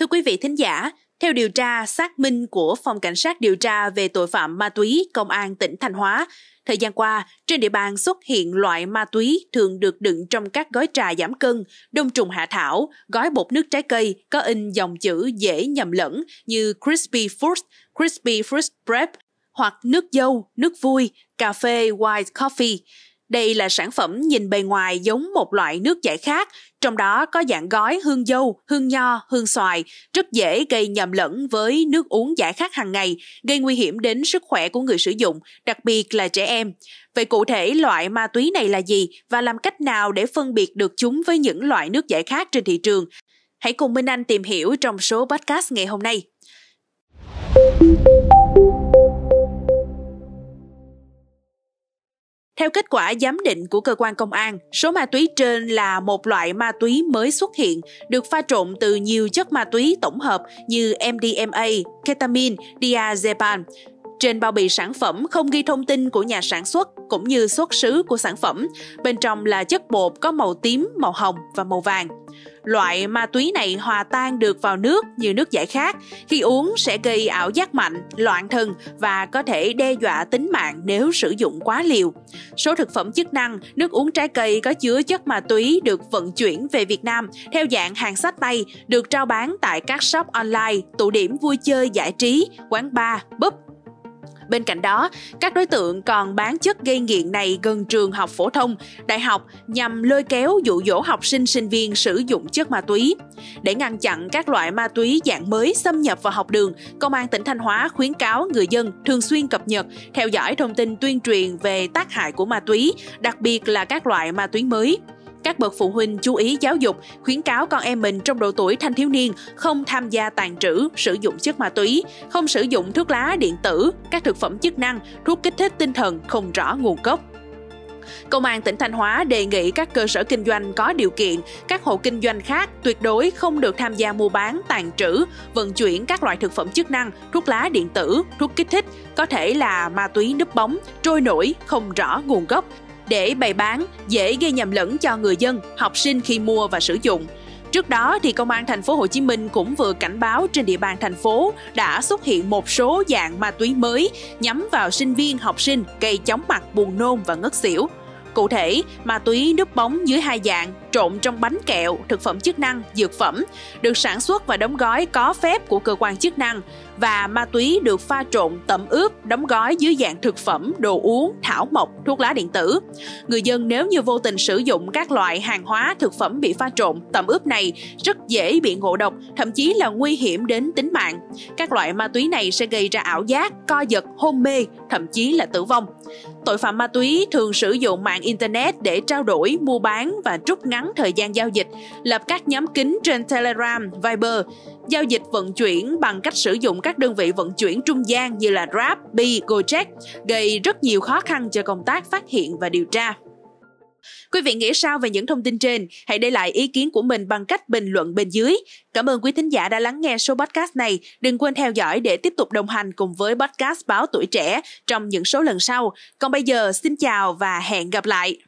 Thưa quý vị thính giả, theo điều tra xác minh của Phòng Cảnh sát điều tra về tội phạm ma túy Công an tỉnh Thanh Hóa, thời gian qua, trên địa bàn xuất hiện loại ma túy thường được đựng trong các gói trà giảm cân, đông trùng hạ thảo, gói bột nước trái cây có in dòng chữ dễ nhầm lẫn như Crispy Fruit, Crispy Fruit Prep hoặc nước dâu, nước vui, cà phê white coffee. Đây là sản phẩm nhìn bề ngoài giống một loại nước giải khác, trong đó có dạng gói hương dâu, hương nho, hương xoài, rất dễ gây nhầm lẫn với nước uống giải khát hàng ngày, gây nguy hiểm đến sức khỏe của người sử dụng, đặc biệt là trẻ em. Vậy cụ thể loại ma túy này là gì và làm cách nào để phân biệt được chúng với những loại nước giải khát trên thị trường? Hãy cùng Minh Anh tìm hiểu trong số podcast ngày hôm nay. Theo kết quả giám định của cơ quan công an, số ma túy trên là một loại ma túy mới xuất hiện, được pha trộn từ nhiều chất ma túy tổng hợp như MDMA, ketamine, diazepam. Trên bao bì sản phẩm không ghi thông tin của nhà sản xuất cũng như xuất xứ của sản phẩm. Bên trong là chất bột có màu tím, màu hồng và màu vàng. Loại ma túy này hòa tan được vào nước như nước giải khát, khi uống sẽ gây ảo giác mạnh, loạn thần và có thể đe dọa tính mạng nếu sử dụng quá liều. Số thực phẩm chức năng, nước uống trái cây có chứa chất ma túy được vận chuyển về Việt Nam theo dạng hàng sách tay, được trao bán tại các shop online, tụ điểm vui chơi giải trí, quán bar, pub, Bên cạnh đó, các đối tượng còn bán chất gây nghiện này gần trường học phổ thông, đại học nhằm lôi kéo dụ dỗ học sinh sinh viên sử dụng chất ma túy. Để ngăn chặn các loại ma túy dạng mới xâm nhập vào học đường, Công an tỉnh Thanh Hóa khuyến cáo người dân thường xuyên cập nhật, theo dõi thông tin tuyên truyền về tác hại của ma túy, đặc biệt là các loại ma túy mới. Các bậc phụ huynh chú ý giáo dục, khuyến cáo con em mình trong độ tuổi thanh thiếu niên không tham gia tàn trữ, sử dụng chất ma túy, không sử dụng thuốc lá điện tử, các thực phẩm chức năng, thuốc kích thích tinh thần không rõ nguồn gốc. Công an tỉnh Thanh Hóa đề nghị các cơ sở kinh doanh có điều kiện, các hộ kinh doanh khác tuyệt đối không được tham gia mua bán, tàn trữ, vận chuyển các loại thực phẩm chức năng, thuốc lá điện tử, thuốc kích thích, có thể là ma túy núp bóng, trôi nổi, không rõ nguồn gốc, để bày bán dễ gây nhầm lẫn cho người dân, học sinh khi mua và sử dụng. Trước đó thì công an thành phố Hồ Chí Minh cũng vừa cảnh báo trên địa bàn thành phố đã xuất hiện một số dạng ma túy mới nhắm vào sinh viên học sinh gây chóng mặt, buồn nôn và ngất xỉu. Cụ thể, ma túy núp bóng dưới hai dạng trộn trong bánh kẹo, thực phẩm chức năng, dược phẩm, được sản xuất và đóng gói có phép của cơ quan chức năng và ma túy được pha trộn tẩm ướp, đóng gói dưới dạng thực phẩm, đồ uống, thảo mộc, thuốc lá điện tử. Người dân nếu như vô tình sử dụng các loại hàng hóa, thực phẩm bị pha trộn, tẩm ướp này rất dễ bị ngộ độc, thậm chí là nguy hiểm đến tính mạng. Các loại ma túy này sẽ gây ra ảo giác, co giật, hôn mê, thậm chí là tử vong. Tội phạm ma túy thường sử dụng mạng internet để trao đổi, mua bán và rút ngắn ngắn thời gian giao dịch, lập các nhóm kín trên Telegram, Viber, giao dịch vận chuyển bằng cách sử dụng các đơn vị vận chuyển trung gian như là Grab, Bi, Gojek, gây rất nhiều khó khăn cho công tác phát hiện và điều tra. Quý vị nghĩ sao về những thông tin trên? Hãy để lại ý kiến của mình bằng cách bình luận bên dưới. Cảm ơn quý thính giả đã lắng nghe số podcast này. Đừng quên theo dõi để tiếp tục đồng hành cùng với podcast Báo Tuổi Trẻ trong những số lần sau. Còn bây giờ, xin chào và hẹn gặp lại.